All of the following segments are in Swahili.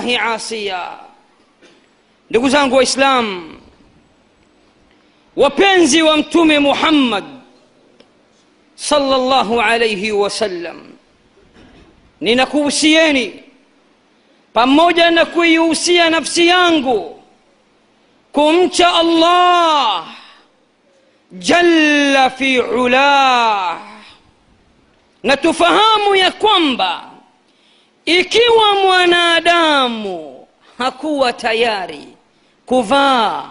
lillahi asiya. Ndugu zangu waislamu wapenzi wa mtume muhammad sallallahu alaihi wasallam ninakuhusieni pamoja na kuihusia nafsi yangu kumcha allah jalla fi ulah. Na tufahamu ya kwamba ikiwa mwanadamu hakuwa tayari kuvaa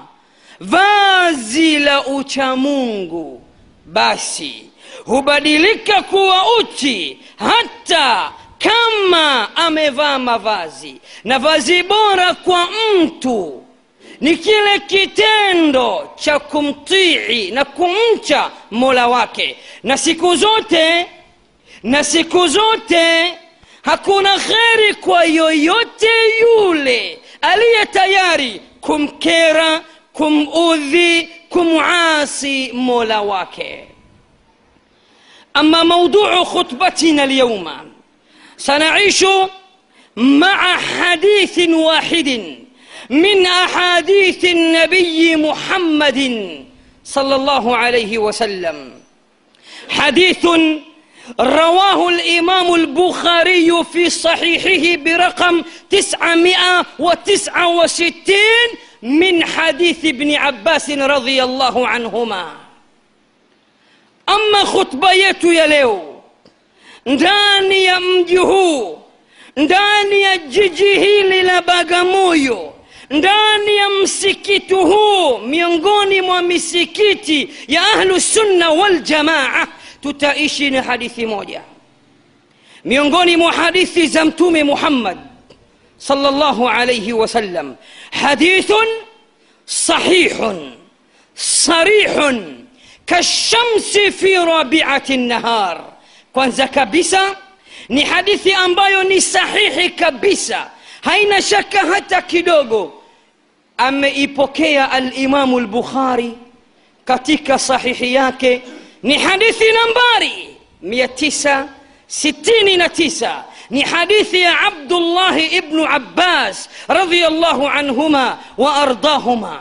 vazi la uchamungu basi hubadilika kuwa uchi hata kama amevaa mavazi. Na vazi bora kwa mtu ni kile kitendo cha kumtii na kumcha mola wake. Na siku zote na siku zote hakuna kheri kwa yoyote yule aliye tayari kumkera kumudhi kumasi mola wake ama mauduu khutbatina lyauma سنعيش مع حديث واحد من احاديث النبي محمد صلى الله عليه وسلم حديث رواه الإمام البخاري في صحيحه برقم تسعمائة وتسعة وستين من حديث ابن عباس رضي الله عنهما. أما خطبة يتو يليو داني أمجهو داني أججيه للباقمويو داني أمسكته ميونغوني ومسكيتي يا أهل السنة والجماعة. Tutaishi na hadithi moja miongoni mwa hadithi za mtume muhammad salllahu alaihi wasallam hadithun sahihun sarihun kashamsi fi rabiati nnahar kwanza kabisa ni hadithi ambayo ni sahihi kabisa haina shaka hata kidogo ameipokea alimamu lbukhari katika sahihi yake ni hadithi nambari 969 ni hadithi ya abdullahi ibnu abbas radiallahu anhuma wa ardahuma.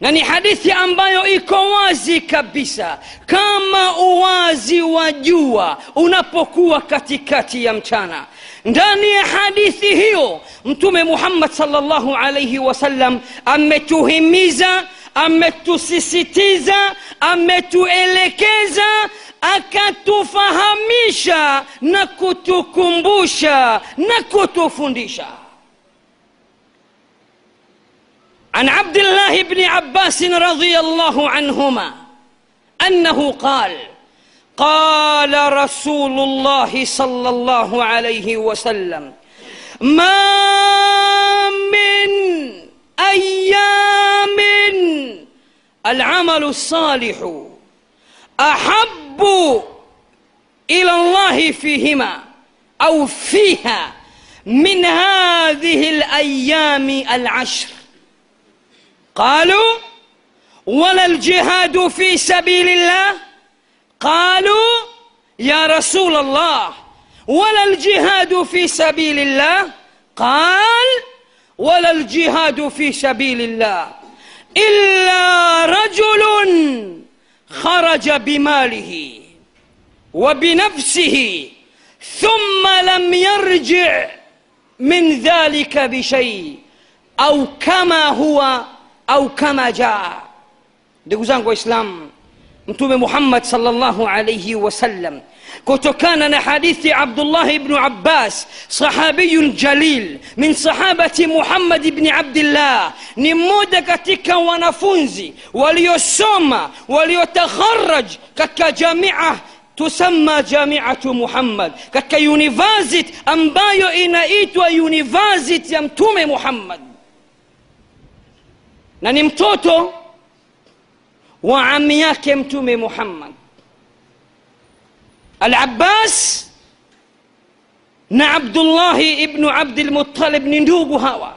Na ni hadithi ambayo iko wazi kabisa. Kama uwazi wa jua unapokuwa katikati ya mchana. Ndani ya hadithi hiyo mtume muhammad salllahu alaihi wasallam ametuhimiza ametusisitiza ametuelekeza akatufahamisha na kutukumbusha na kutufundisha عن عبد الله بن عباس رضي الله عنهما انه قال قال رسول الله صلى الله عليه وسلم ما من أيام العمل الصالح أحب إلى الله فيهما أو فيها من هذه الأيام العشر. قالوا ولا الجهاد في سبيل الله. قالوا يا رسول الله ولا الجهاد في سبيل الله. قال ولا الجهاد في سبيل الله. إلا رجل خرج بماله وبنفسه ثم لم يرجع من ذلك بشيء أو كما هو أو كما جاء. دقوزان قوة إسلام محمد صلى الله عليه وسلم kutokana na hadithi abdullah ibnu abbas sahabiyun jalil min sahabati muhammad ibni abdillah ni mmoja katika wanafunzi waliosoma waliotakharaj katika jamia tusamma jamiatu muhammad katika university ambayo inaitwa university ya mtume muhammad na ni mtoto wa ami yake mtume muhammad alabbas na abdullahi ibnu abdilmutalib ni ndugu hawa.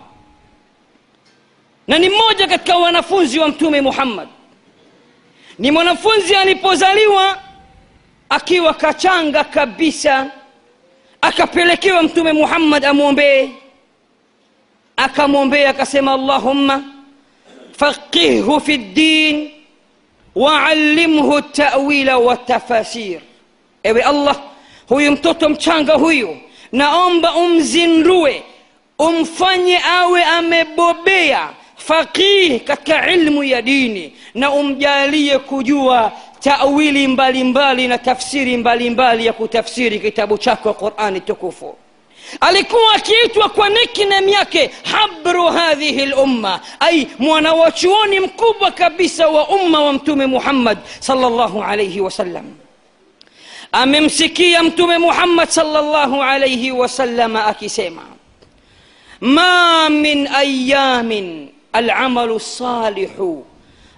Na ni mmoja katika wanafunzi wa mtume muhammad. Ni mwanafunzi alipozaliwa akiwa kachanga kabisa akapelekewa mtume muhammad amwombee. Akamwombea akasema allahumma faqihhu fi ddin waallimhu tawila watafasir ewe allah huyu mtoto mchanga huyu naomba umzindue umfanye awe amebobea faqih katika ilmu ya dini na umjalie kujua tawili mbalimbali mbali na tafsiri mbalimbali mbali ya kutafsiri kitabu chako qurani tukufu alikuwa akiitwa kwa nickname yake habru hadhihi lumma ai mwanawachuoni mkubwa kabisa wa umma wa mtume muhammad salllahu alaihi wasallam amemsikia mtume muhammad salllahu alaihi wasallama akisema ma min ayamin alamalu salihu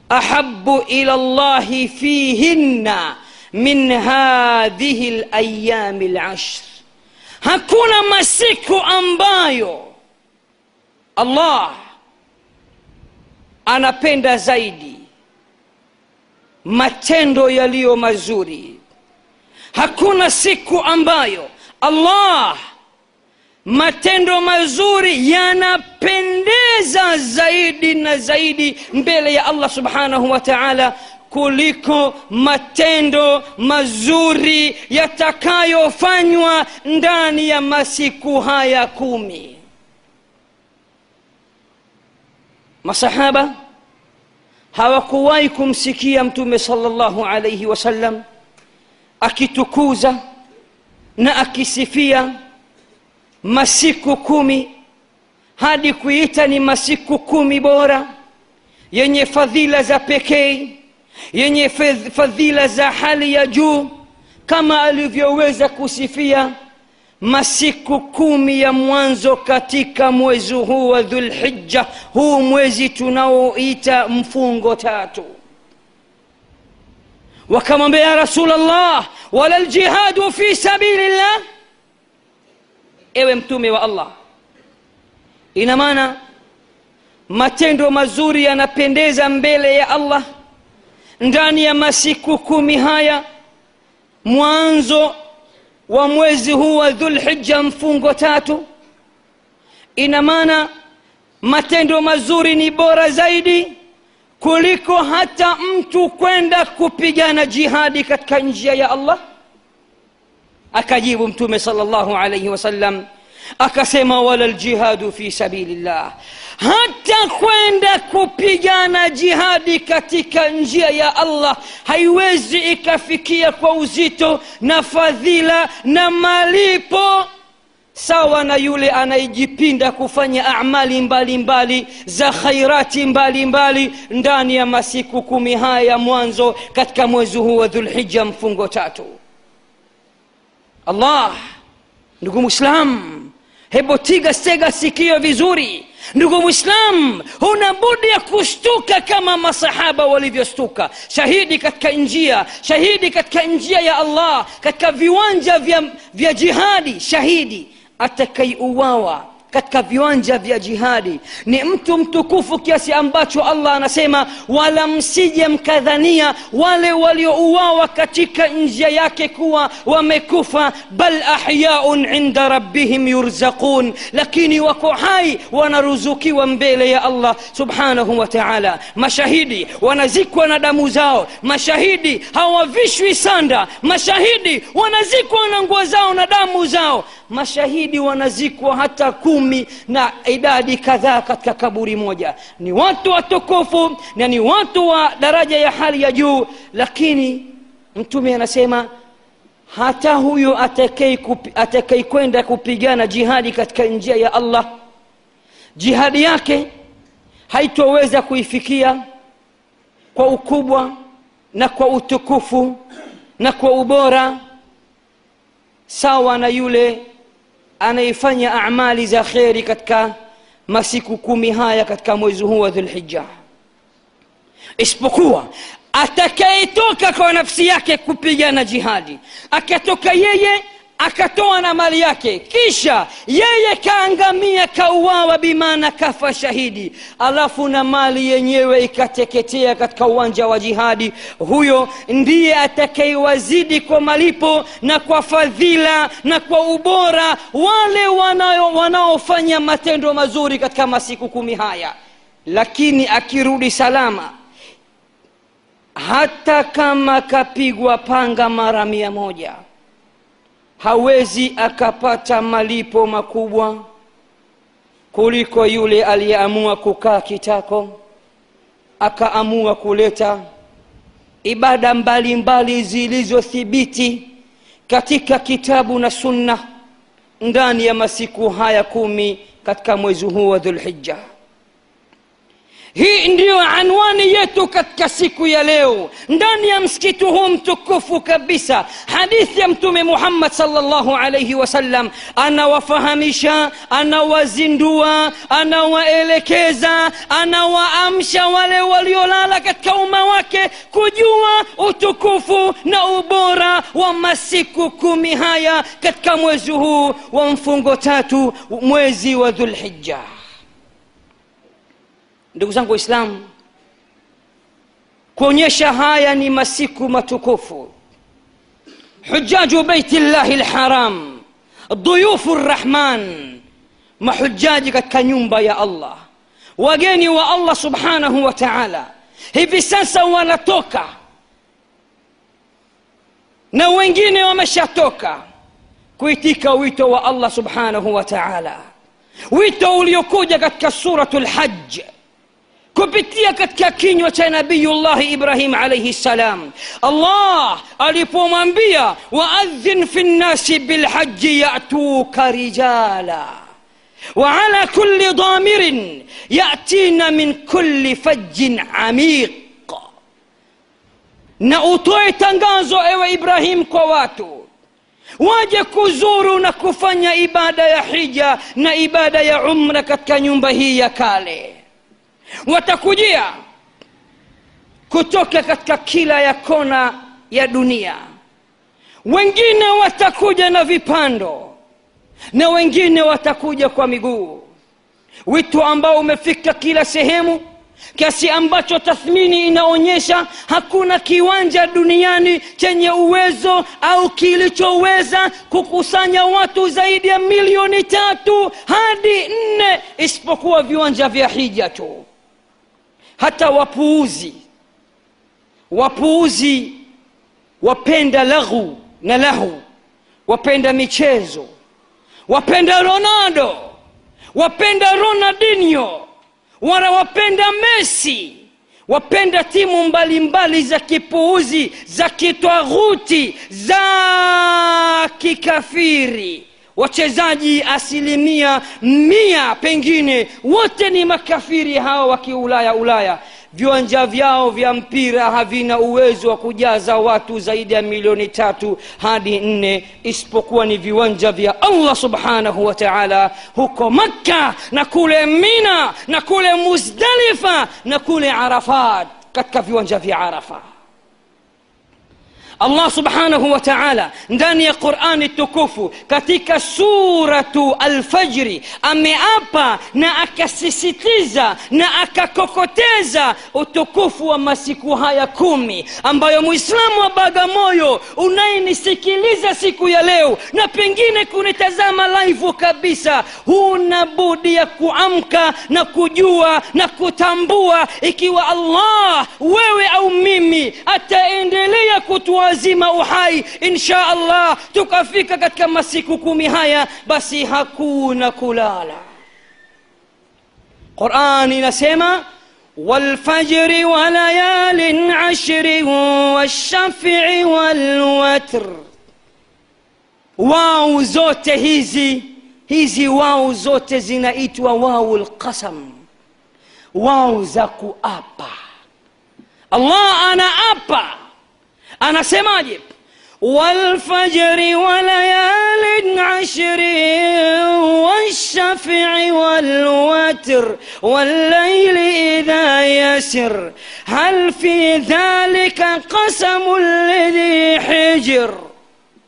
ahabu ila llahi fihinna min hadhihi layami lashr hakuna masiku ambayo allah anapenda zaidi matendo yaliyo mazuri hakuna siku ambayo allah matendo mazuri yanapendeza zaidi na zaidi mbele ya allah subhanahu wa taala kuliko matendo mazuri yatakayofanywa ndani ya masiku haya kumi masahaba hawakuwahi kumsikia mtume salllahu alaihi wasallam akitukuza na akisifia masiku kumi. Hadi kuita ni masiku kumi bora yenye fadhila za pekee yenye fadhila za hali ya juu kama alivyoweza kusifia masiku kumi ya mwanzo katika mwezi huu wa dhulhija huu mwezi tunaoita mfungo tatu wakamwambia ya rasulllah wala ljihadu fi sabilillah. Ewe mtume wa allah ina maana matendo mazuri yanapendeza mbele ya allah ndani ya masiku kumi haya mwanzo wa mwezi huu wa dhulhija mfungo tatu. Ina maana matendo mazuri ni bora zaidi kuliko hata mtu kwenda kupigana jihadi katika njia ya allah akajibu mtume sal llahu alaihi wasallam akasema wala ljihadu fi sabilillah hata kwenda kupigana jihadi katika njia ya allah haiwezi ikafikia kwa uzito na fadhila na malipo sawa na yule anayejipinda kufanya amali mbalimbali mbali, za khairati mbalimbali mbali, ndani ya masiku kumi haya ya mwanzo katika mwezi huu wa dhulhija mfungo tatu. Allah ndugu mwislam hebu tiga stega sikio vizuri. Ndugu mwislam huna budi ya kushtuka kama masahaba walivyostuka shahidi katika njia shahidi katika njia ya allah katika viwanja vya, vya jihadi shahidi atakaiuawa katika viwanja vya jihadi ni mtu mtukufu kiasi ambacho allah anasema wala msije mkadhania wale waliouawa katika njia yake kuwa wamekufa bal ahyaun inda rabbihim yurzaqun lakini wako hai wanaruzukiwa mbele ya allah subhanahu wa taala mashahidi wanazikwa na damu zao mashahidi hawavishwi sanda mashahidi wanazikwa na nguo zao na damu zao mashahidi wanazikwa hata kumi na idadi kadhaa katika kaburi moja. Ni watu watukufu na ni watu wa daraja ya hali ya juu lakini mtume anasema hata huyo atakayekwenda kupi, kupigana jihadi katika njia ya allah jihadi yake haitoweza kuifikia kwa ukubwa na kwa utukufu na kwa ubora sawa na yule anayefanya amali za kheri katika masiku kumi haya katika mwezi huu wa dhulhija isipokuwa atakayetoka kwa nafsi yake kupigana jihadi akatoka yeye akatoa na mali yake. Kisha yeye kaangamia kauawa bimaana kafa shahidi. Alafu na mali yenyewe ikateketea katika uwanja wa jihadi. Huyo ndiye atakayewazidi kwa malipo na kwa fadhila na kwa ubora wale wanao- wanaofanya matendo mazuri katika masiku kumi haya. Lakini akirudi salama hata kama kapigwa panga mara mia moja hawezi akapata malipo makubwa kuliko yule aliyeamua kukaa kitako akaamua kuleta ibada mbalimbali zilizothibiti katika kitabu na sunna ndani ya masiku haya kumi katika mwezi huu wa dhulhija hii ndiyo anwani yetu katika siku ya leo. Ndani ya msikiti huu mtukufu kabisa hadithi ya mtume muhammad salllahu alaihi wasallam anawafahamisha anawazindua anawaelekeza anawaamsha wale waliolala katika umma wake kujua utukufu na ubora wa masiku kumi haya katika mwezi huu wa mfungo tatu mwezi wa dhulhija ndugu zangu waislamu kuonyesha haya ni masiku matukufu. Hujaju baiti llahi lharam duyufu rrahman mahujaji katika nyumba ya allah. Wageni wa allah subhanahu wa taala hivi sasa wanatoka na wengine wameshatoka kuitika wito wa allah subhanahu wa taala. Wito uliokuja katika suratu lhaj kupitia katika kinywa cha nabiyullahi ibrahim alaihi ssalam allah alipomwambia waadhin fi nnasi bilhaji yatuka rijala وعلى كل ضامر يأتين من كل فج عميق na utoe tangazo ewe ibrahim kwa watu waje kuzuru na kufanya ibada ya hija na ibada ya umra katika nyumba hii ya kale watakujia kutoka katika kila ya kona ya dunia. Wengine watakuja na vipando na wengine watakuja kwa miguu. Wito ambao umefika kila sehemu kiasi ambacho tathmini inaonyesha hakuna kiwanja duniani chenye uwezo au kilichoweza kukusanya watu zaidi ya milioni tatu hadi nne isipokuwa viwanja vya hija tu hata wapuuzi. Wapuuzi wapenda laghu na lahu. Wapenda michezo. Wapenda ronaldo. Wapenda ronaldinho. Wanawapenda messi. Wapenda timu mbalimbali mbali za kipuuzi za kitwaghuti za kikafiri wachezaji asilimia mia pengine wote ni makafiri hawa wa kiulaya ulaya. Viwanja vyao vya mpira havina uwezo wa kujaza watu zaidi ya milioni tatu hadi nne isipokuwa ni viwanja vya allah subhanahu wa taala huko makka na kule mina na kule muzdalifa na kule arafat katika viwanja vya arafa allah subhanahu wa taala ndani ya qurani tukufu katika suratu alfajri ameapa na akasisitiza na akakokoteza utukufu wa masiku haya kumi ambayo mwislamu wa bagamoyo unayenisikiliza siku ya leo na pengine kunitazama live kabisa huna budi ya kuamka na kujua na kutambua ikiwa allah wewe au mimi ataendelea kutua wazima uhai insha allah tukafika katika masiku kumi haya basi hakuna kulala quran inasema والفجر وليال عشر والشفع والوتر. واو زوت هيزي هيزي واو زوت زنائت واو القسم. واو زكو أبا. الله أنا أبا. Anasemaje والفجر وليال عشر والشفع والوتر والليل إذا يسر. هل في ذلك قسم الذي حجر؟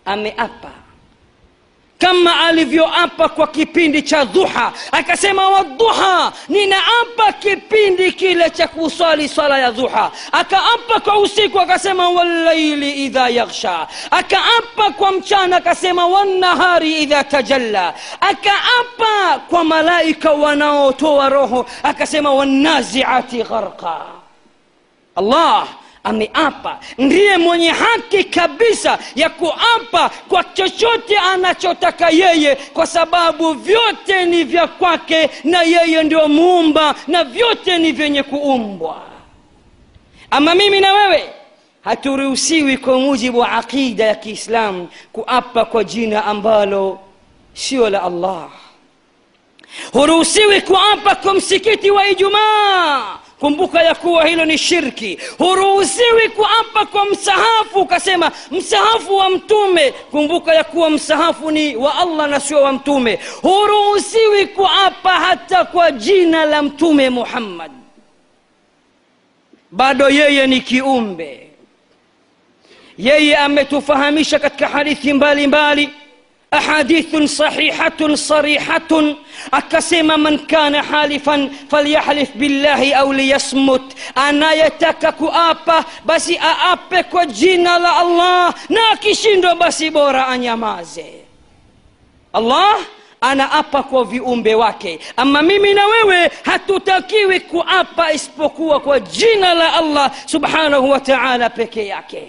أمي أبا. Kama alivyoapa kwa kipindi cha dhuha akasema wadhuha ninaapa kipindi kile cha kuswali swala ya dhuha akaapa kwa usiku akasema wallaili idha yaghsha akaapa kwa mchana akasema wannahari idha tajalla akaapa kwa malaika wanaotoa roho akasema wannaziati gharqa allah ameapa. Ndiye mwenye haki kabisa ya kuapa kwa chochote anachotaka yeye kwa sababu vyote ni vya kwake na yeye ndio muumba na vyote ni vyenye kuumbwa. Ama mimi na wewe haturuhusiwi kwa mujibu wa aqida ya kiislamu kuapa kwa jina ambalo sio la allah. Huruhusiwi kuapa kwa msikiti wa ijumaa kumbuka ya kuwa hilo ni shirki. Huruhusiwi kuapa kwa msahafu ukasema msahafu wa mtume. Kumbuka ya kuwa msahafu ni wa allah na sio wa mtume. Huruhusiwi kuapa hata kwa jina la mtume muhammad. Bado yeye ni kiumbe. Yeye ametufahamisha katika hadithi mbalimbali. mbali. أحاديث صحيحة صريحة. أكسم من كان حالفا فليحلف بالله أو ليصمت. أنا يتكك أبا بس أأبك وجين على الله. ناكشين دو بس بورا أن يمازي. الله؟ أنا أبا كو في أمبي واكي أما ميمي نووي حتو تاكيوي كو أبا إسبوكو كو جينا على سبحانه وتعالى بكي ياكي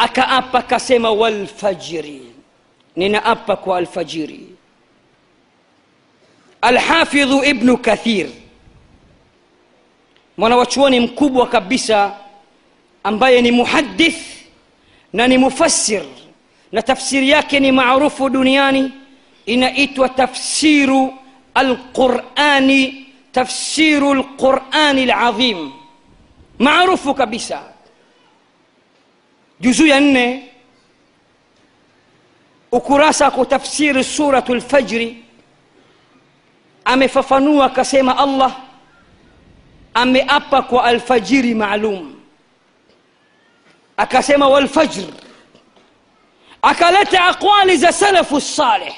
أكا أبا كسم والفجرين ninaapa kwa alfajiri. Alhafidhu ibnu kathir mwanawachuoni mkubwa kabisa ambaye ni muhadith na ni mufassir na tafsiri yake ni maarufu duniani inaitwa tafsiru alqurani tafsiru lqurani ladhim maarufu kabisa. Juzuu ya nne ukurasa kutafsiri suratu lfajri amefafanua akasema allah ameapa kwa alfajiri maalum akasema walfajr akaleta aqwali za salafu salih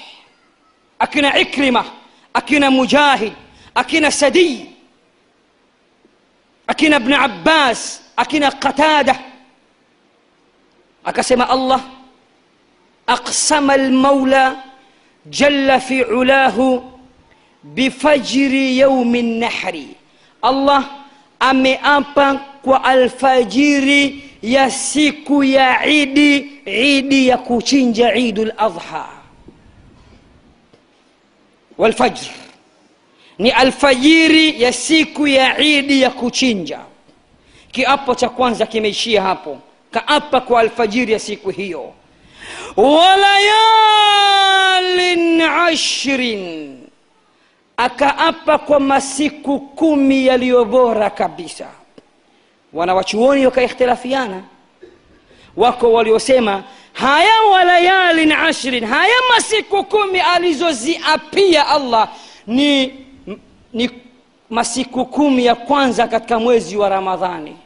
akina ikrima akina mujahid akina sadiy akina bni abbas akina qatada akasema allah أقسم المولى جل في علاه بفجر يوم النحر الله ameapa kwa alfajiri ya siku ya idi idi ya kuchinja idu ladha walfajr ni alfajiri ya siku ya idi ya kuchinja kiapo cha kwanza kimeishia hapo kaapa kwa alfajiri ya siku hiyo walayalin ashrin akaapa kwa masiku kumi yaliyo bora kabisa. Wanawachuoni wakaikhtilafiana wako waliosema haya walayalin ashrin haya masiku kumi alizoziapia allah ni, ni masiku kumi ya kwanza katika mwezi wa ramadhani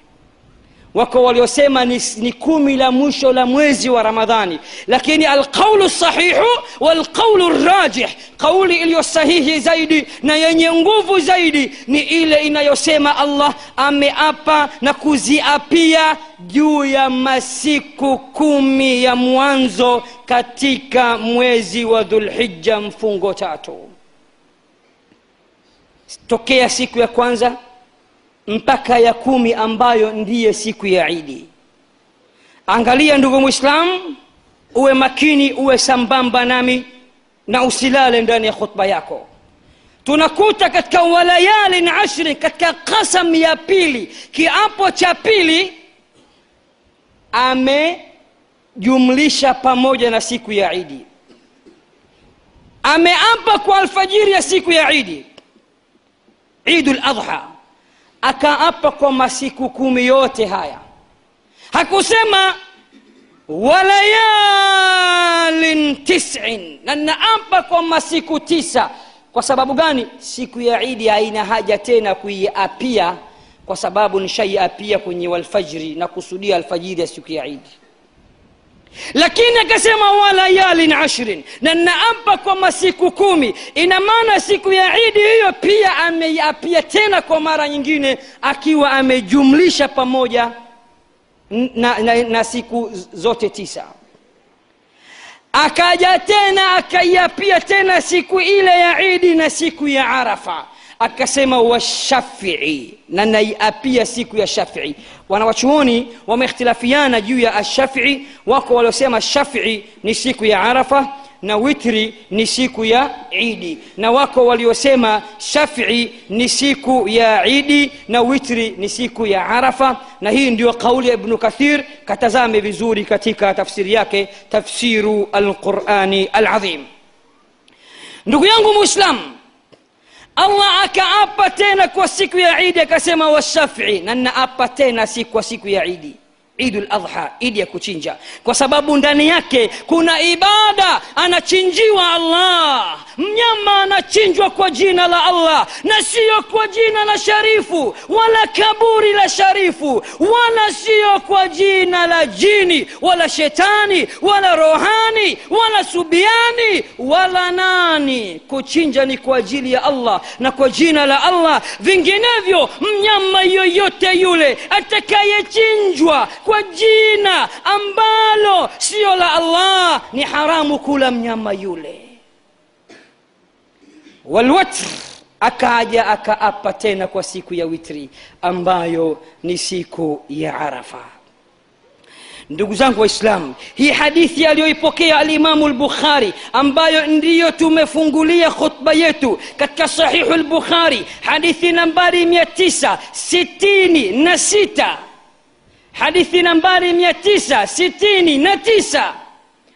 wako waliosema ni, ni kumi la mwisho la mwezi wa ramadhani. Lakini alqaulu sahihu walqaulu rajih. Kauli iliyo sahihi zaidi na yenye nguvu zaidi ni ile inayosema allah ameapa na kuziapia juu ya masiku kumi ya mwanzo katika mwezi wa dhulhija mfungo tatu. Tokea siku ya kwanza mpaka ya kumi ambayo ndiye siku ya idi. Angalia ndugu mwislamu uwe makini uwe sambamba nami na usilale ndani ya khutba yako. Tunakuta katika walayalin ashri katika kasam ya pili kiapo cha pili amejumlisha pamoja na siku ya idi. Ameapa kwa alfajiri ya siku ya idi idu ladha akaapa kwa masiku kumi yote haya. Hakusema walayalin tisin. Na naapa kwa masiku tisa. Kwa sababu gani? Siku ya idi haina haja tena kuiapia kwa sababu nishaiapia kwenye walfajri na kusudia alfajiri ya siku ya idi lakini akasema walayalin ashrin. Na naapa kwa masiku kumi. Ina maana siku ya idi hiyo pia ameiapia tena kwa mara nyingine akiwa amejumlisha pamoja na, na, na siku zote tisa. Akaja tena akaiapia tena siku ile ya idi na siku ya arafa akasema washafii na naiapia siku ya shafii wanawachuoni wameikhtilafiana juu ya ashafii wako waliosema shafii ni siku ya arafa na witri ni siku ya idi na wako waliosema shafii ni siku ya idi na witri ni siku ya arafa na hii ndio kauli ya ibnu kathir katazame vizuri katika tafsiri yake tafsiru alqurani alazim ndugu yangu muislamu allah akaapa tena kwa siku ya idi akasema washafii na naapa tena si kwa siku ya idi idu ladha idi ya kuchinja. Kwa sababu ndani yake kuna ibada anachinjiwa allah. Mnyama anachinjwa kwa jina la allah na siyo kwa jina la sharifu wala kaburi la sharifu wala siyo kwa jina la jini wala shetani wala rohani wala subiani wala nani. Kuchinja ni kwa ajili ya allah na kwa jina la allah. Vinginevyo mnyama yoyote yule atakayechinjwa kwa jina ambalo siyo la allah ni haramu kula mnyama yule. Walwatr akaja akaapa tena kwa siku ya witri ambayo ni siku ya arafa. Ndugu zangu waislamu hii hadithi aliyoipokea alimamu lbukhari ambayo ndiyo tumefungulia khutba yetu katika sahihu lbukhari hadithi nambari 966 حديث نمبر 969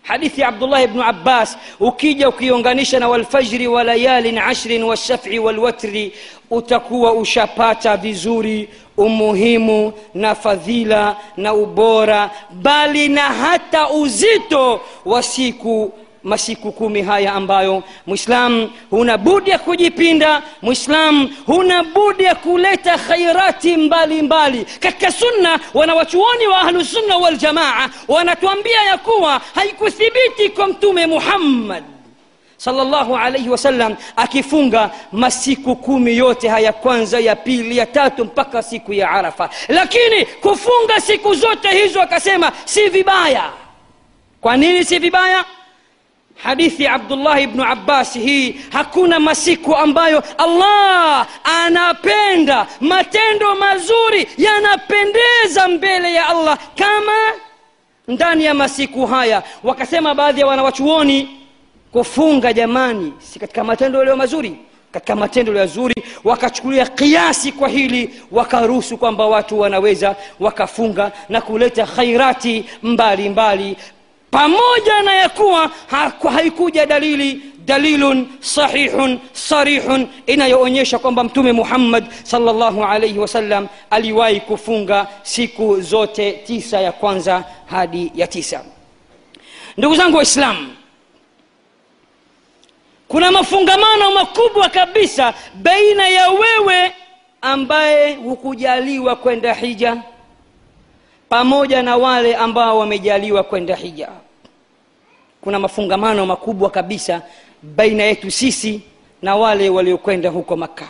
حديث عبد الله بن عباس وكيجا وكيونغانيشا والفجر وليال عشر والشفع والوتر وتكوى وشاباتا بزوري ومهم نفذيلا نوبورا بالي نهتا وزيتو وسيكو masiku kumi haya ambayo mwislam huna budi ya kujipinda mwislam huna budi ya kuleta khairati mbalimbali. Katika sunna wanawachuoni wa ahlusunna waljamaa wanatuambia ya kuwa haikuthibiti kwa mtume muhammad salllahu alaihi wasallam akifunga masiku kumi yote haya kwanza ya pili ya tatu mpaka siku ya arafa. Lakini kufunga siku zote hizo akasema si vibaya. Kwa nini si vibaya hadithi ya abdullahi bnu abbasi hii hakuna masiku ambayo allah anapenda. Matendo mazuri yanapendeza mbele ya allah. Kama ndani ya masiku haya wakasema baadhi ya wanawachuoni kufunga jamani si katika matendo yaliyo mazuri? Katika matendo yazuri wakachukulia kiasi kwa hili wakaruhusu kwamba watu wanaweza wakafunga na kuleta khairati mbalimbali mbali. Pamoja na ya kuwa haikuja dalili dalilun sahihun sarihun inayoonyesha kwamba mtume muhammad salllahu alaihi wasallam aliwahi kufunga siku zote tisa ya kwanza hadi ya tisa. Ndugu zangu waislamu kuna mafungamano makubwa kabisa baina ya wewe ambaye hukujaliwa kwenda hija pamoja na wale ambao wamejaliwa kwenda hija kuna mafungamano makubwa kabisa baina yetu sisi na wale waliokwenda huko makka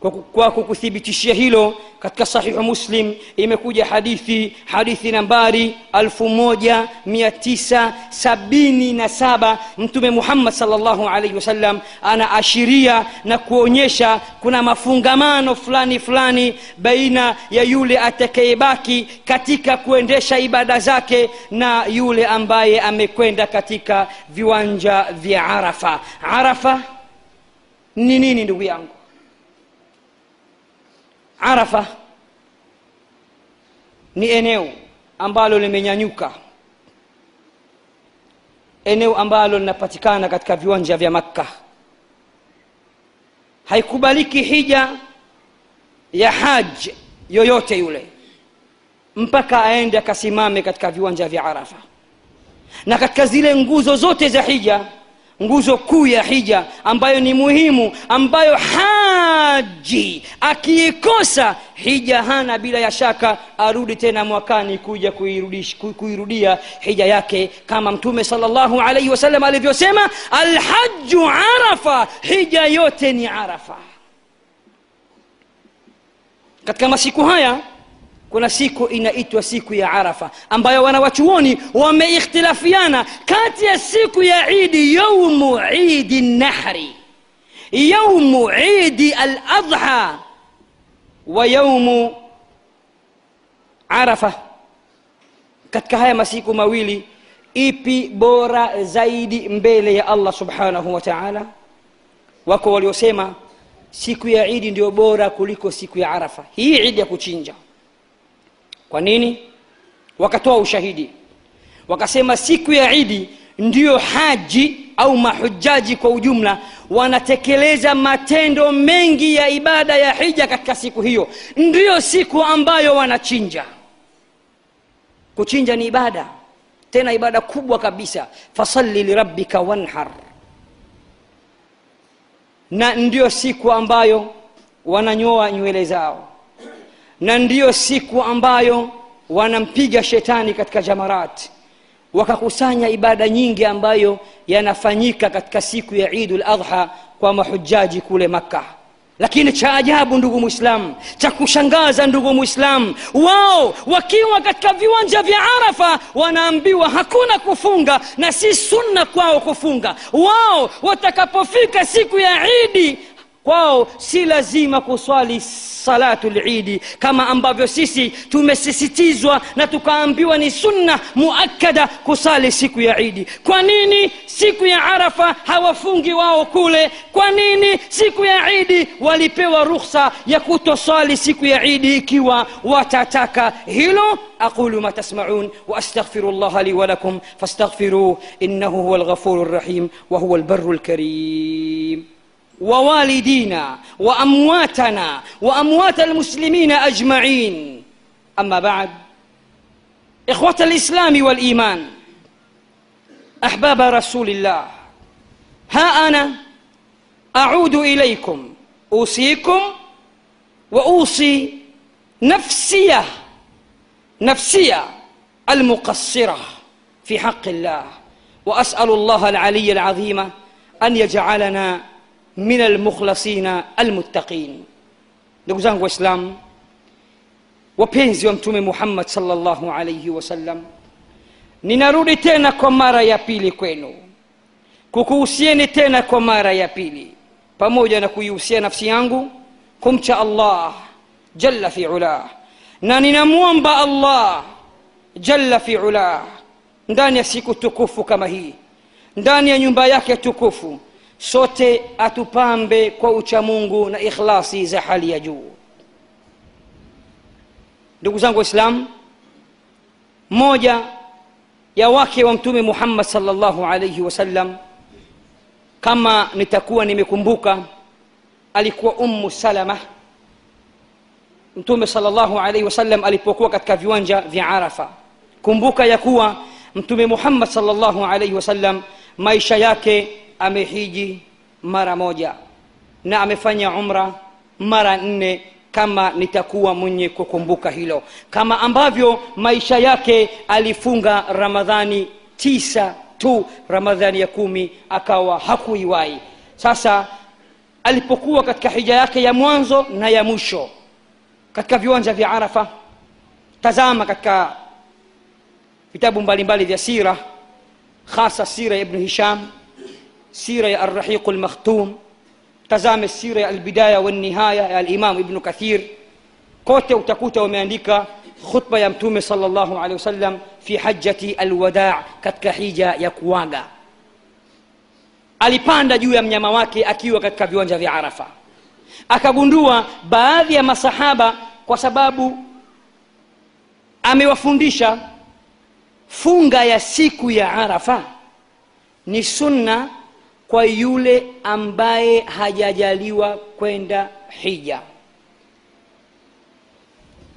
kwa kukuthibitishia hilo katika sahihu muslim imekuja hadithi hadithi nambari 1977 mtume muhammad salllahu alaihi wasallam anaashiria na kuonyesha kuna mafungamano fulani fulani baina ya yule atakayebaki katika kuendesha ibada zake na yule ambaye amekwenda katika viwanja vya arafa. Arafa ni nini ndugu yangu arafa ni eneo ambalo limenyanyuka eneo ambalo linapatikana katika viwanja vya makka. Haikubaliki hija ya haj yoyote yule mpaka aende akasimame katika viwanja vya arafa. Na katika zile nguzo zote za hija nguzo kuu ya hija ambayo ni muhimu ambayo haji akiikosa hija hana bila ya shaka arudi tena mwakani kuja kuirudia hija yake kama mtume salllahu alaihi wasallam alivyosema alhaju arafa hija yote ni arafa. Katika masiku haya kuna siku inaitwa siku ya arafa ambayo wanawachuoni wameikhtilafiana kati ya siku ya idi yaumu idi nahri yaumu idi aladha wa yaumu arafa katika haya masiku mawili ipi bora zaidi mbele ya allah subhanahu wa taala wako waliosema siku ya idi ndio bora kuliko siku ya arafa hii idi ya kuchinja kwa nini? Wakatoa ushahidi. Wakasema siku ya idi ndiyo haji au mahujaji kwa ujumla wanatekeleza matendo mengi ya ibada ya hija katika siku hiyo. Ndiyo siku ambayo wanachinja. Kuchinja ni ibada. Tena ibada kubwa kabisa. Fasalli lirabbika wanhar. Na ndiyo siku ambayo wananyoa nywele zao na ndiyo siku ambayo wanampiga shetani katika jamarati wakakusanya ibada nyingi ambayo yanafanyika katika siku ya idu ladha kwa mahujaji kule makka lakini cha ajabu ndugu mwislamu cha kushangaza ndugu mwislamu wao wakiwa katika viwanja vya arafa wanaambiwa hakuna kufunga na si sunna kwao kufunga. Wao watakapofika siku ya idi kwao si lazima kuswali salatu lidi kama ambavyo sisi tumesisitizwa na tukaambiwa ni sunna muakkada kusali siku ya idi kwa nini siku ya arafa hawafungi wao kule kwa nini siku ya idi walipewa rukhsa ya kutoswali siku ya idi ikiwa watataka hilo أقول ما تسمعون وأستغفر الله لي ولكم فاستغفروه إنه هو الغفور الرحيم وهو البر الكريم ووالدينا وأمواتنا وأموات المسلمين أجمعين. أما بعد إخوة الإسلام والإيمان أحباب رسول الله ها أنا أعود إليكم أوصيكم وأوصي نفسية نفسية المقصرة في حق الله. وأسأل الله العلي العظيم أن يجعلنا min almukhlasina almuttaqin. Ndugu zangu waislamu wapenzi wa mtume muhammad salllahu alaihi wasallam ninarudi tena kwa mara ya pili kwenu kukuhusieni tena kwa mara ya pili pamoja na kuihusia nafsi yangu kumcha allah jalla fi ulah na ninamwomba allah jalla fi ulah ndani ya siku tukufu kama hii ndani ya nyumba yake tukufu sote atupambe kwa uchamungu na ikhlasi za hali ya juu. Ndugu zangu waislamu moja ya wake wa mtume muhammad salllahu alaihi wasallam kama nitakuwa nimekumbuka alikuwa ummu salama. Mtume salllahu alaihi wasallam alipokuwa katika viwanja vya arafa. Kumbuka ya kuwa mtume muhammad salllahu alaihi wasallam maisha yake amehiji mara moja na amefanya umra mara nne kama nitakuwa mwenye kukumbuka hilo. Kama ambavyo maisha yake alifunga ramadhani tisa tu ramadhani ya kumi akawa hakuiwai. Sasa alipokuwa katika hija yake ya mwanzo na ya mwisho katika viwanja vya arafa tazama katika vitabu mbalimbali vya sira hasa sira ya ibnu hisham سيرة الرحيق المختوم تزام السيرة البداية والنهاية يا الإمام ابن كثير. كوتة وتكوتة ومانديكا خطبة يمتوم صلى الله عليه وسلم في حجة الوداع كتكحيجة يكواغا. Alipanda juu ya mnyama wake akiwa katika viwanja vya arafa. Akagundua baadhi ya masahaba kwa sababu amewafundisha funga ya siku ya arafa ni sunna kwa yule ambaye hajajaliwa kwenda hija.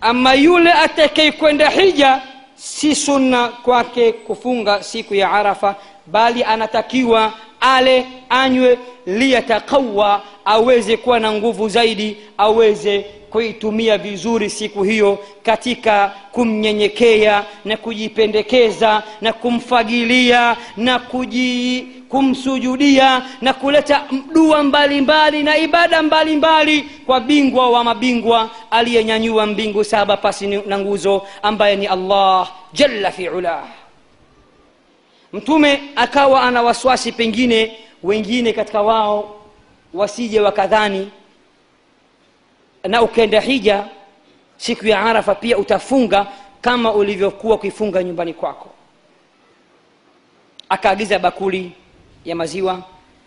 Ama yule atakayekwenda hija si sunna kwake kufunga siku ya arafa bali anatakiwa ale anywe liyatakawa aweze kuwa na nguvu zaidi aweze kuitumia vizuri siku hiyo katika kumnyenyekea na kujipendekeza na kumfagilia na kuji, kumsujudia na kuleta dua mbalimbali na ibada mbalimbali kwa bingwa wa mabingwa aliyenyanyua mbingu saba pasi na nguzo ambaye ni allah jalla fi ulah mtume akawa ana waswasi pengine wengine katika wao wasije wakadhani na ukenda hija siku ya arafa pia utafunga kama ulivyokuwa ukifunga nyumbani kwako. Akaagiza bakuli ya maziwa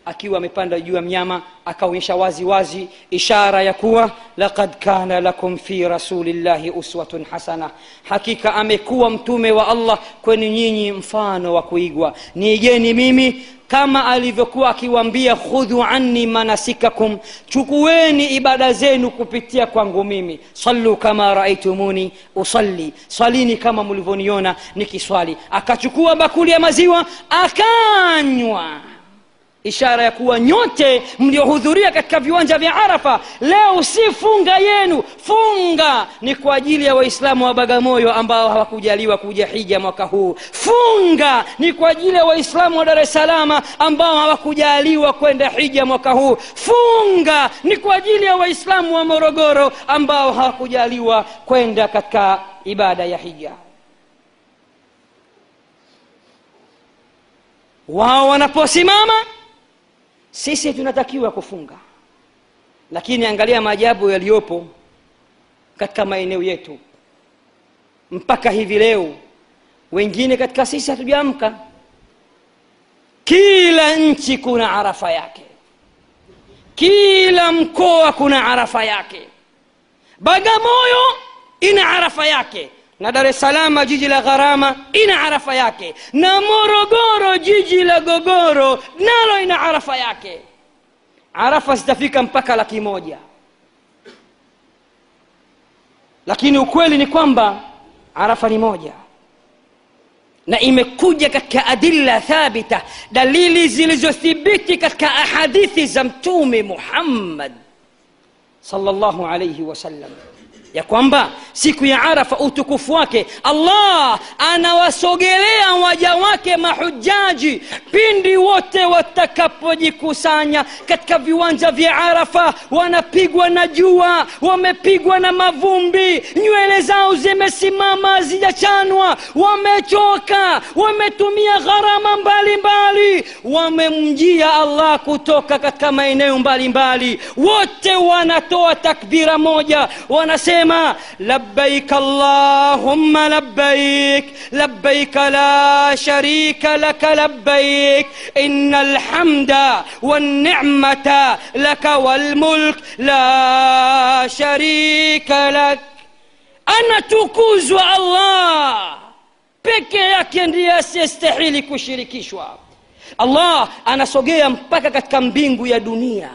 akiwa amepanda juu ya mnyama akaonyesha wazi wazi ishara ya kuwa laqad kana lakum fi rasulillahi uswatun hasana. Hakika amekuwa mtume wa allah kwenu nyinyi mfano wa kuigwa. Niigeni mimi kama alivyokuwa akiwaambia khudhu anni manasikakum. Chukueni ibada zenu kupitia kwangu mimi. Sallu kama raaitumuni usalli. Swalini kama mlivyoniona nikiswali. Akachukua bakuli ya maziwa akanywa ishara ya kuwa nyote mliohudhuria katika viwanja vya arafa leo si funga yenu. Funga ni kwa ajili ya waislamu wa bagamoyo ambao hawakujaliwa kuja hija mwaka huu. Funga ni kwa ajili ya waislamu wa dar es salama ambao hawakujaliwa kwenda hija mwaka huu. Funga ni kwa ajili ya waislamu wa morogoro ambao hawakujaliwa kwenda katika ibada ya hija. Wao wanaposimama sisi tunatakiwa kufunga. Lakini angalia maajabu yaliyopo katika maeneo yetu. Mpaka hivi leo wengine katika sisi hatujaamka. Kila nchi kuna arafa yake. Kila mkoa kuna arafa yake. Bagamoyo ina arafa yake na dar es salama jiji la gharama ina arafa yake na morogoro jiji la gogoro nalo ina arafa yake arafa zitafika mpaka laki moja lakini ukweli ni kwamba arafa ni moja na imekuja katika adilla thabita dalili zilizothibiti katika ahadithi za mtume muhammad salllahu alaihi wasallam ya kwamba siku ya arafa utukufu wake allah anawasogelea waja wake mahujaji pindi wote watakapojikusanya. Katika viwanja vya arafa wanapigwa na jua wamepigwa na mavumbi nywele zao zimesimama zijachanwa wamechoka wametumia gharama mbalimbali wamemjia allah kutoka katika maeneo mbalimbali. Wote wanatoa takbira moja wanasema anasema labbaik allahumma labbaik labbaik la sharika laka labbaik ina alhamda والنعمة لك والملك لا شريك لك anatukuzwa allah peke yake ndiye asiyestahili kushirikishwa allah anasogea mpaka katika mbingu ya dunia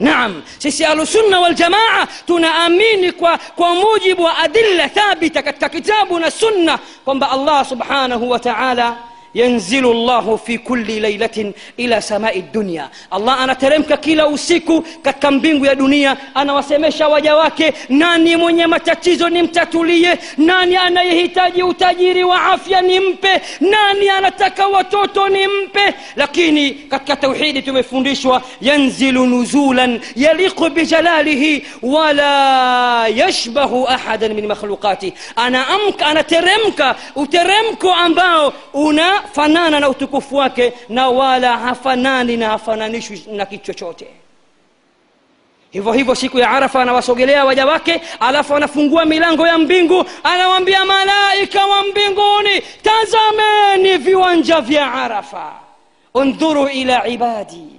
naam sisi ahlusunna waljamaa tunaamini kwa, kwa mujibu wa adilla thabita katika kitabu na sunna kwamba allah subhanahu wa taala ينزل الله في كل ليلة إلى سماء الدنيا. الله أنا ترمك كلا وسيكو كتنبينغو يا دنيا أنا وسمشا وجواك ناني من يمتتزو نمتتولي ناني أنا يهتاجي وتجيري وعافيا نمبي ناني أنا تكوتوتو نمبي لكني كتك توحيد تمفنشو ينزل نزولا يليق بجلاله ولا يشبه أحدا من مخلوقاته أنا أمك أنا ترمك وترمكو أنباو أنا fanana na utukufu wake na wala hafanani na hafananishwi na kitu chochote. Hivyo hivyo siku ya arafa anawasogelea waja wake alafu anafungua milango ya mbingu anawaambia malaika wa mbinguni tazameni viwanja vya arafa undhuru ila ibadi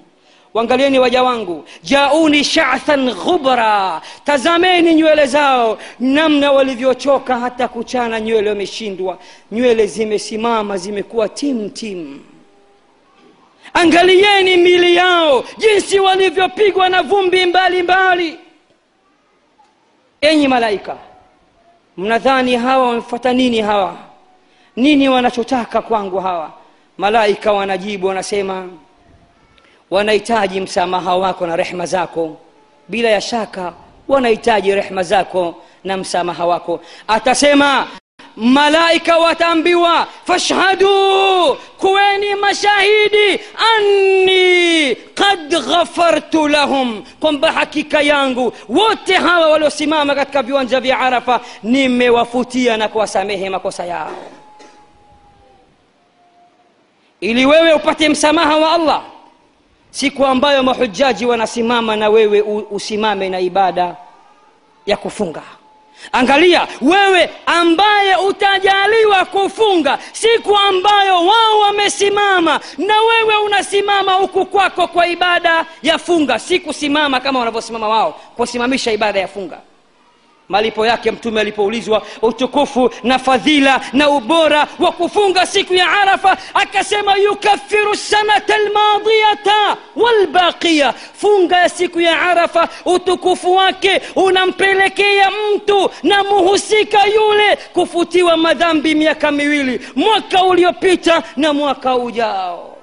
wangalieni waja wangu. Jauni shathan ghubra. Tazameni nywele zao. Namna walivyochoka hata kuchana nywele wameshindwa. Nywele zimesimama zimekuwa tim tim. Angalieni mili yao jinsi walivyopigwa na vumbi mbalimbali enyi malaika mnadhani hawa wamefuata nini hawa? Nini wanachotaka kwangu hawa? Malaika wanajibu wanasema wanahitaji msamaha wako na rehma zako bila ya shaka wanahitaji rehma zako na msamaha wako atasema malaika wataambiwa fashhadu kuweni mashahidi anni qad ghafartu lahum kwamba hakika yangu wote hawa waliosimama katika viwanja vya arafa nimewafutia na kuwasamehe makosa yao ili wewe upate msamaha wa allah siku ambayo mahujaji wanasimama na wewe usimame na ibada ya kufunga. Angalia wewe ambaye utajaliwa kufunga siku ambayo wao wamesimama na wewe unasimama huku kwako kwa ibada ya funga. Si kusimama kama wanavyosimama wao kusimamisha ibada ya funga malipo yake mtume alipoulizwa utukufu na fadhila na ubora wa kufunga siku ya arafa akasema yukafiru sanata lmadiyata walbaqiya funga ya siku ya arafa utukufu wake unampelekea mtu na muhusika yule kufutiwa madhambi miaka miwili mwaka uliopita na mwaka ujao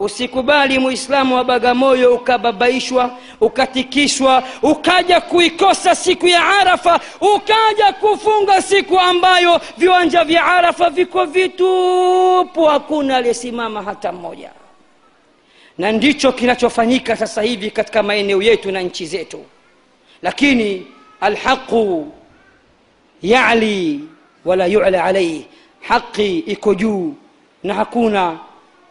usikubali muislamu wa bagamoyo ukababaishwa ukatikishwa ukaja kuikosa siku ya arafa ukaja kufunga siku ambayo viwanja vya arafa viko vitupu hakuna aliyesimama hata mmoja. Na ndicho kinachofanyika sasa hivi katika maeneo yetu na nchi zetu. Lakini alhaqu yali wala yula alaihi haqi iko juu na hakuna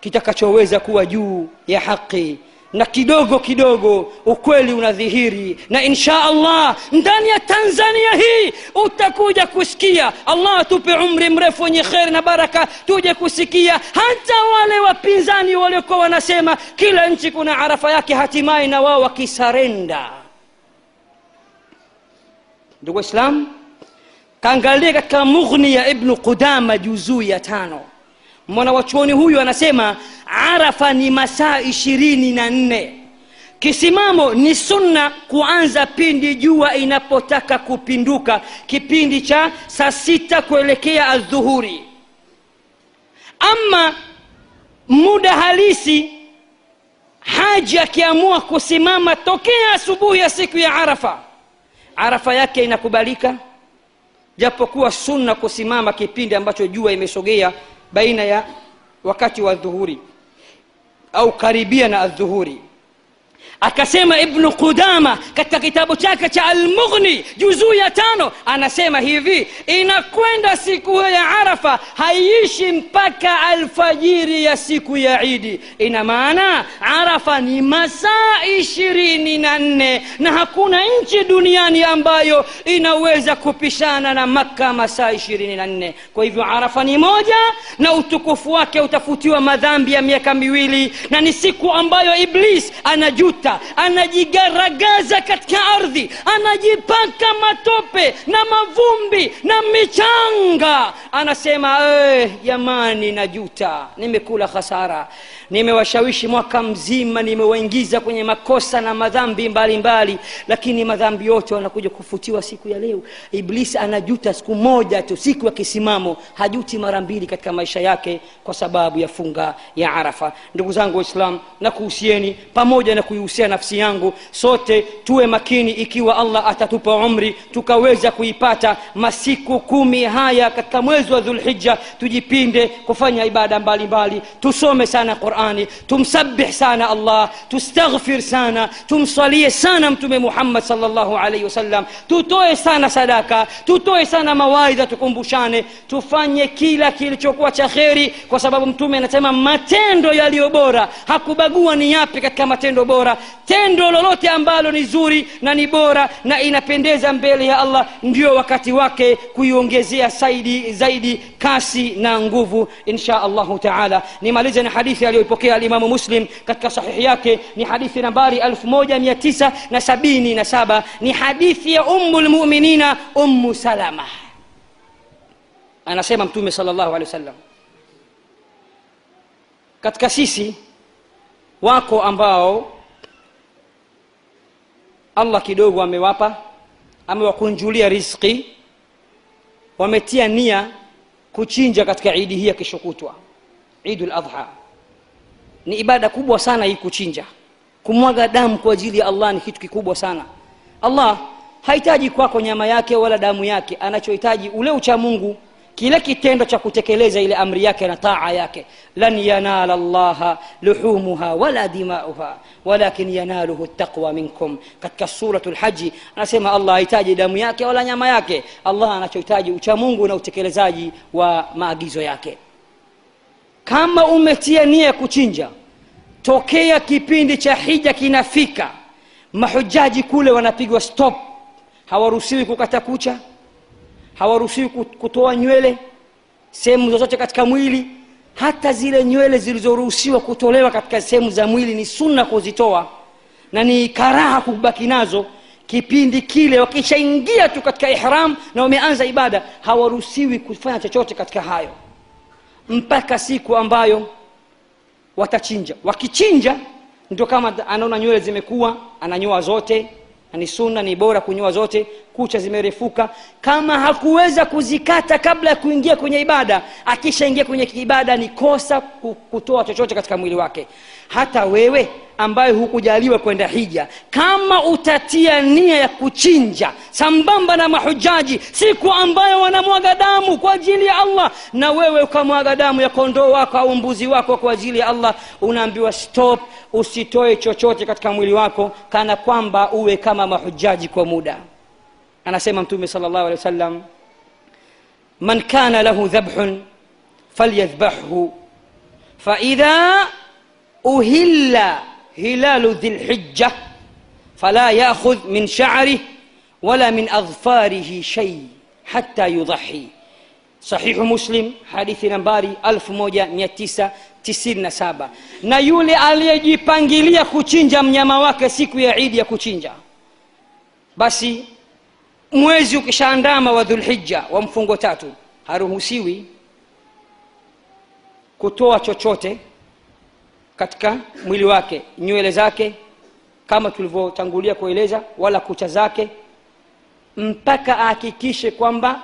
kitakachoweza kuwa juu ya haki. Na kidogo kidogo ukweli unadhihiri na insha allah ndani ya tanzania hii utakuja kusikia. Allah atupe umri mrefu wenye kheri na baraka tuje kusikia hata wale wapinzani waliokuwa wanasema kila nchi kuna arafa yake hatimaye na wao wakisarenda. Ndugu waislam kaangalia katika mughni ya ibnu qudama juzuu ya tano mwanawachuoni huyu anasema arafa ni masaa ishirini na nne. Kisimamo ni sunna kuanza pindi jua inapotaka kupinduka kipindi cha saa sita kuelekea adhuhuri. Ama muda halisi haji akiamua kusimama tokea asubuhi ya siku ya arafa. Arafa yake inakubalika japokuwa sunna kusimama kipindi ambacho jua imesogea baina ya wakati wa dhuhuri au karibia na adhuhuri akasema ibnu qudama katika kitabu chake cha almughni juzuu ya tano anasema hivi inakwenda siku ya arafa haiishi mpaka alfajiri ya siku ya idi. Ina maana arafa ni masaa ishirini na nne na hakuna nchi duniani ambayo inaweza kupishana na makka masaa ishirini na nne. Kwa hivyo arafa ni moja na utukufu wake utafutiwa madhambi ya miaka miwili na ni siku ambayo iblis anajuta anajigaragaza katika ardhi anajipaka matope na mavumbi na michanga. Anasema jamani najuta nimekula hasara nimewashawishi mwaka mzima nimewaingiza kwenye makosa na madhambi mbalimbali mbali. lakini madhambi yote wanakuja kufutiwa siku ya leo iblisi anajuta siku moja tu siku ya kisimamo hajuti mara mbili katika maisha yake kwa sababu ya funga ya arafa ndugu zangu waislam na kuhusieni pamoja na kuihusia nafsi yangu sote tuwe makini ikiwa allah atatupa umri tukaweza kuipata masiku kumi haya katika mwezi wa dhulhija tujipinde kufanya ibada mbalimbali mbali. tusome sana qurani tumsabih sana allah tustaghfir sana tumsalie sana mtume muhammad salllahu alaihi wasallam tutoe sana sadaka tutoe sana mawaidha tukumbushane tufanye kila kilichokuwa cha kheri kwa sababu mtume anasema matendo yaliyo bora hakubagua ni yapi katika matendo bora tendo lolote ambalo ni zuri na ni bora na inapendeza mbele ya allah ndio wakati wake kuiongezea zaidi kasi na nguvu insha allahu taala nimalize na hadithi aliyoipokea alimamu muslim katika sahihi yake ni hadithi nambari 1977 ni hadithi ya ummu lmuminina ummu salama anasema mtume sal llahu alehi wa sallam katika sisi wako ambao allah kidogo amewapa amewakunjulia riski wametia nia kuchinja katika idi hii ya kesho kutwa idu ladha ni ibada kubwa sana hii kuchinja kumwaga damu kwa ajili ya allah ni kitu kikubwa sana allah hahitaji kwako nyama yake wala damu yake anachohitaji ule ucha mungu kile kitendo cha kutekeleza ile amri yake na taa yake lan yanala llaha luhumuha wala dimauha walakin yanaluhu taqwa minkum katika suratu lhaji anasema allah hahitaji damu yake wala nyama yake allah anachohitaji uchamungu na utekelezaji wa maagizo yake kama umetia nia ya kuchinja tokea kipindi cha hija kinafika mahujaji kule wanapigwa stop. Hawaruhusiwi kukata kucha hawaruhusiwi kutoa nywele sehemu zozote katika mwili. Hata zile nywele zilizoruhusiwa kutolewa katika sehemu za mwili ni sunna kuzitoa na ni karaha kubaki nazo kipindi kile. Wakishaingia tu katika ihram na wameanza ibada hawaruhusiwi kufanya chochote katika hayo mpaka siku ambayo watachinja. Wakichinja ndio kama anaona nywele zimekuwa ananyoa zote ni sunna ni bora kunyoa zote kucha zimerefuka. Kama hakuweza kuzikata kabla ya kuingia kwenye ibada akishaingia kwenye ibada ni kosa kutoa chochote katika mwili wake. Hata wewe ambaye hukujaliwa kwenda hija. Kama utatia nia ya kuchinja sambamba na mahujaji siku ambayo wanamwaga damu kwa ajili ya allah na wewe ukamwaga damu ya kondoo wako au mbuzi wako kwa ajili ya allah unaambiwa stop usitoe chochote katika mwili wako kana kwamba uwe kama mahujaji kwa muda. Anasema mtume sal llahu alehi wa man kana lahu dhabhun falyadhbahhu faidha uhilla هلال ذي الحجة فلا يأخذ من شعره ولا من أظفاره شيء حتى يضحي. صحيح مسلم حديث نباري ألف موجة ميتيسة تسير سابا نا يولي ألي جيبانجليا كوچينجا منياما واكا سيكو عيد يا كوچينجا. basi mwezi ukishaandama wa الحجة ومفونغوتاتو هارو tatu haruhusiwi kutoa chochote katika mwili wake nywele zake kama tulivyotangulia kueleza wala kucha zake mpaka ahakikishe kwamba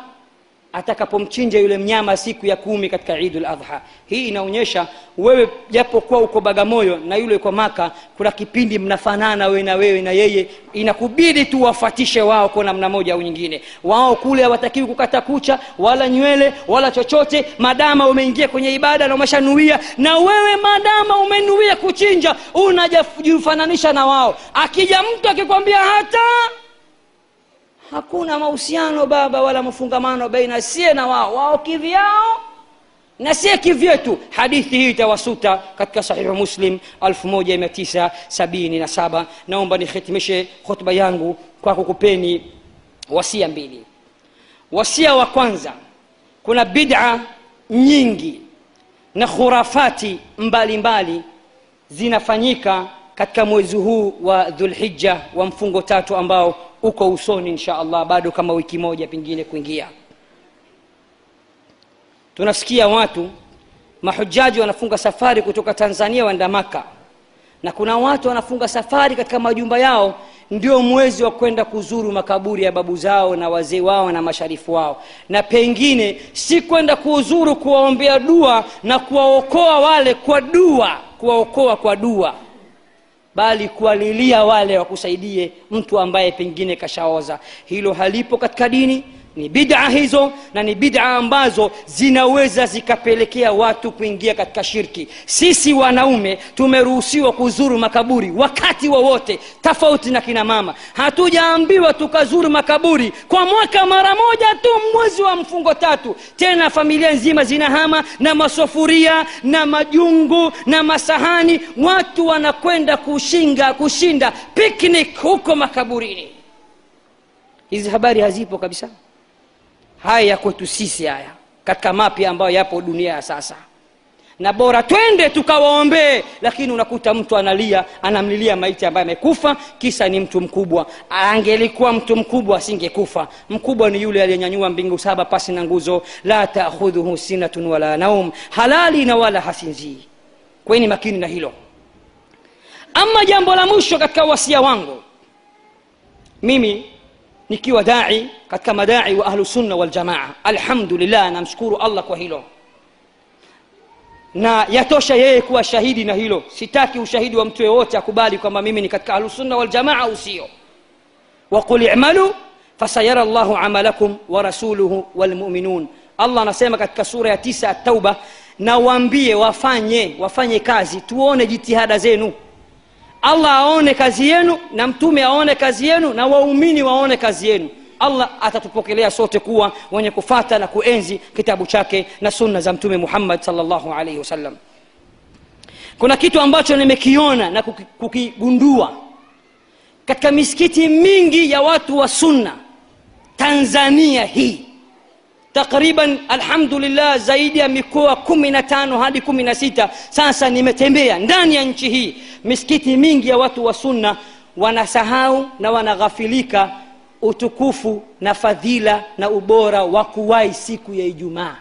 atakapomchinja yule mnyama siku ya kumi katika idul adha. Hii inaonyesha wewe japokuwa uko bagamoyo na yule uko maka kuna kipindi mnafanana wewe na wewe na yeye. Inakubidi tu wafatishe wao kwa namna moja au nyingine. Wao kule hawatakiwi kukata kucha wala nywele wala chochote. Madama umeingia kwenye ibada na umeshanuia na wewe madama umenuia kuchinja unajifananisha na wao. Akija mtu akikwambia hata hakuna mahusiano baba wala mafungamano baina sie na wao. Wao kivyao na sie kivyetu. Hadithi hii itawasuta katika sahihu muslim 1977 naomba nihitimishe khutba yangu kwa kukupeni wasia mbili. Wasia wa kwanza kuna bid'a nyingi na khurafati mbalimbali mbali, zinafanyika katika mwezi huu wa dhulhija wa mfungo tatu ambao uko usoni insha allah bado kama wiki moja pengine kuingia. Tunasikia watu mahujaji wanafunga safari kutoka tanzania waenda maka na kuna watu wanafunga safari katika majumba yao ndio mwezi wa kwenda kuzuru makaburi ya babu zao na wazee wao na masharifu wao. Na pengine si kwenda kuuzuru kuwaombea dua na kuwaokoa wale kwa dua kuwaokoa kwa dua bali kuwalilia wale wakusaidie mtu ambaye pengine kashaoza. Hilo halipo katika dini ni bid'a hizo na ni bid'a ambazo zinaweza zikapelekea watu kuingia katika shirki. Sisi wanaume tumeruhusiwa kuzuru makaburi wakati wowote wa tofauti na kina mama. Hatujaambiwa tukazuru makaburi kwa mwaka mara moja tu mwezi wa mfungo tatu. Tena familia nzima zinahama na masofuria na majungu na masahani. Watu wanakwenda kushinga kushinda picnic huko makaburini. Hizi habari hazipo kabisa haya ya kwetu sisi haya katika mapya ambayo yapo dunia ya sasa. Na bora twende tukawaombee lakini unakuta mtu analia anamlilia maiti ambaye amekufa kisa ni mtu mkubwa. Angelikuwa mtu mkubwa asingekufa. Mkubwa ni yule aliyenyanyua mbingu saba pasi na nguzo. La takhudhuhu sinatun wala naum halali na wala hasinzii. Kweni makini na hilo. Ama jambo la mwisho katika wasia wangu. Mimi nikiwa dai katika madai wa ahlusunna waljamaa alhamdulillah namshukuru allah kwa hilo na yatosha yeye kuwa shahidi na hilo sitaki ushahidi wa mtu yeyote akubali kwamba mimi ni katika ahlusunna waljamaa au sio waqul imalu fasayara llahu amalakum wa rasuluhu walmuminun allah anasema katika sura ya tisa ya tauba na waambie wafanye wafanye kazi tuone jitihada zenu allah aone kazi yenu na mtume aone kazi yenu na waumini waone kazi yenu. Allah atatupokelea sote kuwa wenye kufata na kuenzi kitabu chake na sunna za mtume muhammad salllahu alaihi wasallam. Kuna kitu ambacho nimekiona na kukigundua. Katika misikiti mingi ya watu wa sunna tanzania hii takriban alhamdulillah zaidi ya mikoa kumi na tano hadi kumi na sita. Sasa nimetembea ndani ya nchi hii. Misikiti mingi ya watu wa sunna wanasahau na wanaghafilika utukufu na fadhila na ubora wa kuwahi siku ya ijumaa.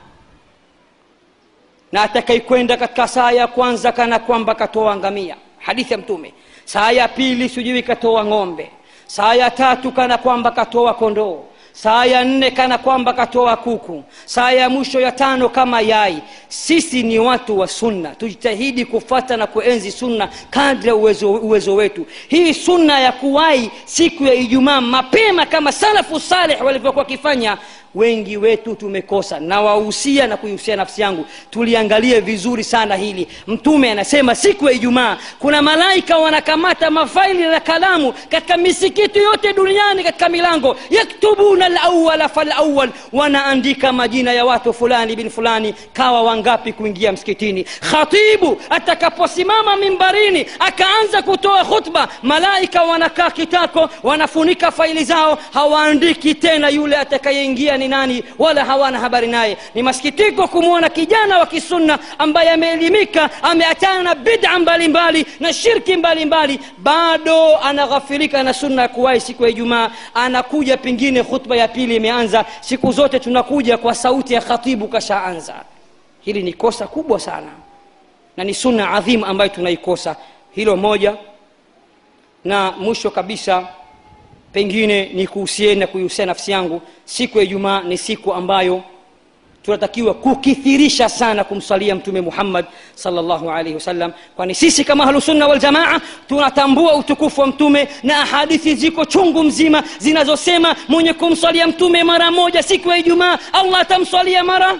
Na atakaikwenda katika saa ya kwanza kana kwamba katoa ngamia. Hadithi ya mtume. Saa ya pili sijui katoa ng'ombe. Saa ya tatu kana kwamba katoa kondoo saa ya nne kana kwamba katoa kuku. Saa ya mwisho ya tano kama yai. Sisi ni watu wa sunna. Tujitahidi kufata na kuenzi sunna kadri ya uwezo, uwezo wetu. Hii sunna ya kuwai siku ya ijumaa mapema kama salafu saleh walivyokuwa wakifanya wengi wetu tumekosa. Nawahusia na kuihusia nafsi yangu. Tuliangalie vizuri sana hili. Mtume anasema siku ya ijumaa kuna malaika wanakamata mafaili na kalamu katika misikiti yote duniani katika milango. Yaktubuna lawala falawal wanaandika majina ya watu fulani bin fulani kawa wangapi kuingia msikitini. Khatibu atakaposimama mimbarini akaanza kutoa khutba malaika wanakaa kitako wanafunika faili zao hawaandiki tena yule atakayeingia ni nani wala hawana habari naye. Ni masikitiko kumwona kijana wa kisunna ambaye ameelimika ameachana na bid'a mbalimbali na shirki mbalimbali bado anaghafirika na sunna ya kuwahi siku ya ijumaa. Anakuja pengine khutba ya pili imeanza. Siku zote tunakuja kwa sauti ya khatibu kashaanza hili ni kosa kubwa sana na ni sunna adhimu ambayo tunaikosa. Hilo moja. Na mwisho kabisa pengine ni kuhusieni na kuihusia nafsi yangu. Siku ya ijumaa ni siku ambayo tunatakiwa kukithirisha sana kumsalia mtume muhammad salllahu alaihi wasallam. Kwani sisi kama ahlusunna waljamaa tunatambua utukufu wa mtume na ahadithi ziko chungu mzima zinazosema mwenye kumswalia mtume mara moja siku ya ijumaa allah atamswalia mara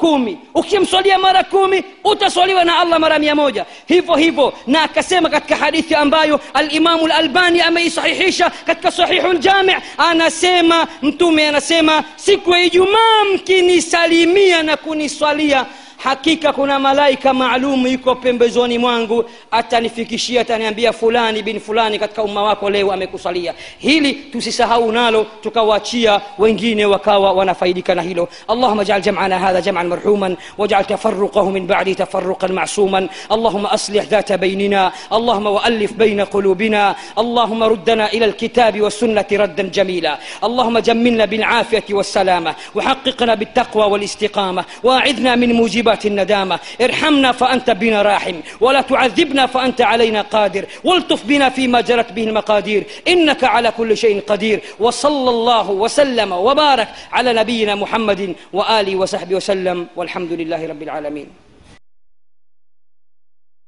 kumi ukimswalia mara kumi utaswaliwa na allah mara mia moja hivyo hivyo na akasema katika hadithi ambayo alimamu lalbani ameisahihisha katika sahihu ljami anasema mtume anasema siku ya ijumaa mkinisalimia na kuniswalia hakika kuna malaika maalum iko pembezoni mwangu atanifikishia ataniambia fulani bin fulani katika umma wako leo amekusalia hili tusisahau nalo tukawaachia wengine wakawa wanafaidika na hilo allahuma jal jamana hadha jaman marhuman wajal tafaruqahu min badi tafaruqan masuman allahuma aslih ذات بيننا اللهم والف بين قلوبنا اللهم ردنا إلى الكتاب والسنة ردا جميلا اللهم جملنا بالعافيه والسلامه وحققنا بالتقوى والاستقامه واعذنا من موجبات الندامة. ارحمنا فأنت بنا راحم ولا تعذبنا فأنت علينا قادر. والطف بنا فيما جرت به المقادير. إنك على كل شيء قدير. وصلى الله وسلم وبارك على نبينا محمد وآله وصحبه وسلم. والحمد لله رب العالمين.